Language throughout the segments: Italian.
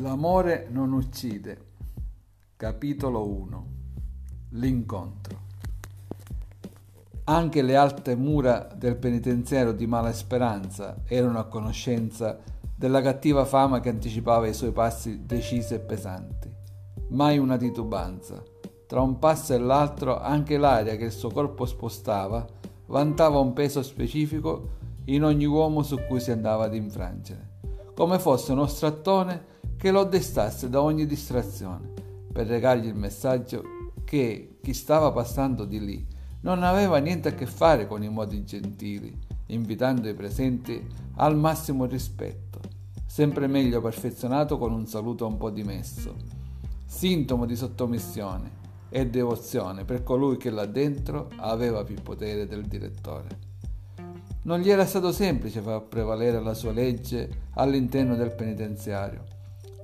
L'amore non uccide. Capitolo 1. L'incontro. Anche le alte mura del penitenziario di Mala Speranza erano a conoscenza della cattiva fama che anticipava i suoi passi decisi e pesanti. Mai una titubanza. Tra un passo e l'altro anche l'aria che il suo corpo spostava vantava un peso specifico in ogni uomo su cui si andava ad infrangere, come fosse uno strattone che lo destasse da ogni distrazione, per regargli il messaggio che chi stava passando di lì non aveva niente a che fare con i modi gentili, invitando i presenti al massimo rispetto, sempre meglio perfezionato con un saluto un po' dimesso, sintomo di sottomissione e devozione per colui che là dentro aveva più potere del direttore. Non gli era stato semplice far prevalere la sua legge all'interno del penitenziario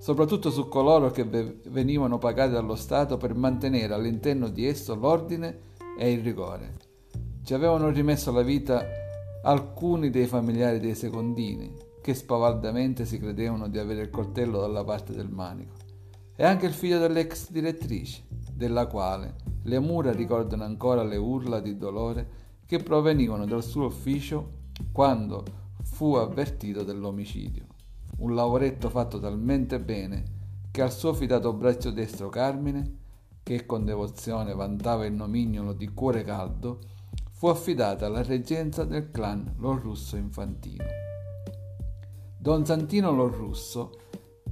soprattutto su coloro che venivano pagati dallo Stato per mantenere all'interno di esso l'ordine e il rigore. Ci avevano rimesso la vita alcuni dei familiari dei secondini, che spavaldamente si credevano di avere il coltello dalla parte del manico, e anche il figlio dell'ex direttrice, della quale le mura ricordano ancora le urla di dolore che provenivano dal suo ufficio quando fu avvertito dell'omicidio un lavoretto fatto talmente bene che al suo fidato braccio destro Carmine, che con devozione vantava il nomignolo di cuore caldo, fu affidata alla reggenza del clan Lorrusso Infantino. Don Santino Lorrusso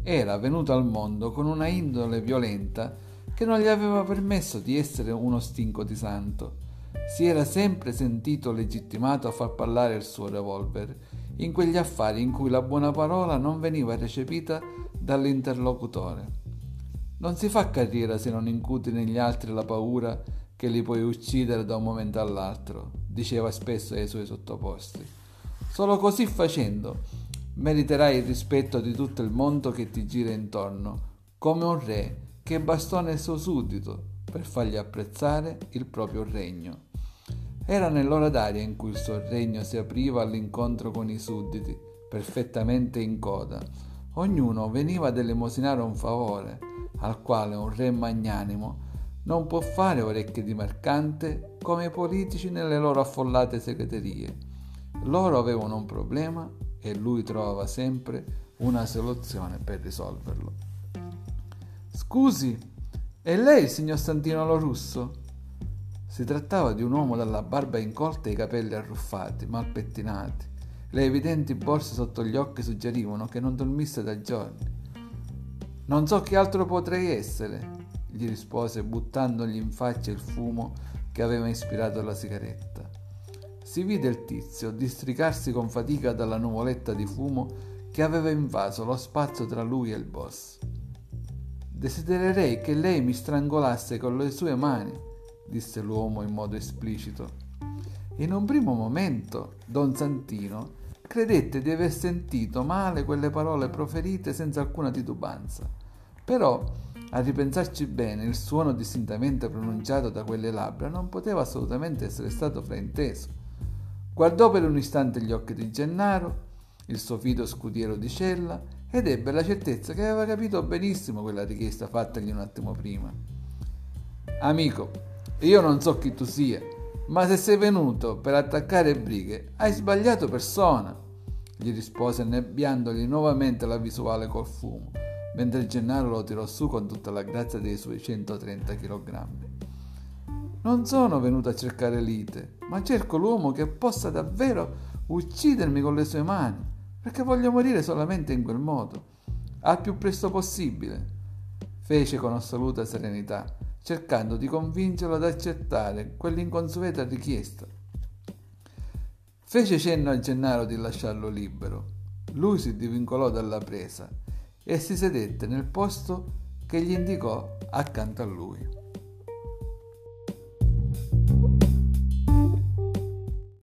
era venuto al mondo con una indole violenta che non gli aveva permesso di essere uno stinco di santo. Si era sempre sentito legittimato a far parlare il suo revolver in quegli affari in cui la buona parola non veniva recepita dall'interlocutore. Non si fa carriera se non incuti negli altri la paura che li puoi uccidere da un momento all'altro, diceva spesso ai suoi sottoposti. Solo così facendo meriterai il rispetto di tutto il mondo che ti gira intorno, come un re che bastona il suo suddito per fargli apprezzare il proprio regno. Era nell'ora d'aria in cui il suo regno si apriva all'incontro con i sudditi, perfettamente in coda. Ognuno veniva ad elemosinare un favore, al quale un re magnanimo non può fare orecchie di mercante come i politici nelle loro affollate segreterie. Loro avevano un problema e lui trovava sempre una soluzione per risolverlo. Scusi, è lei signor Santino Lorusso? Si trattava di un uomo dalla barba incolta e i capelli arruffati, mal pettinati. Le evidenti borse sotto gli occhi suggerivano che non dormisse da giorni. Non so che altro potrei essere, gli rispose buttandogli in faccia il fumo che aveva ispirato la sigaretta. Si vide il tizio districarsi con fatica dalla nuvoletta di fumo che aveva invaso lo spazio tra lui e il boss. Desidererei che lei mi strangolasse con le sue mani, disse l'uomo in modo esplicito. In un primo momento don Santino credette di aver sentito male quelle parole proferite senza alcuna titubanza. Però, a ripensarci bene, il suono distintamente pronunciato da quelle labbra non poteva assolutamente essere stato frainteso. Guardò per un istante gli occhi di Gennaro, il suo fido scudiero di cella, ed ebbe la certezza che aveva capito benissimo quella richiesta fattagli un attimo prima. Amico, io non so chi tu sia, ma se sei venuto per attaccare brighe, hai sbagliato persona, gli rispose nebbiandogli nuovamente la visuale col fumo, mentre Gennaro lo tirò su con tutta la grazia dei suoi 130 kg. Non sono venuto a cercare lite, ma cerco l'uomo che possa davvero uccidermi con le sue mani, perché voglio morire solamente in quel modo, al più presto possibile, fece con assoluta serenità cercando di convincerlo ad accettare quell'inconsueta richiesta. Fece cenno a Gennaro di lasciarlo libero. Lui si divincolò dalla presa e si sedette nel posto che gli indicò accanto a lui.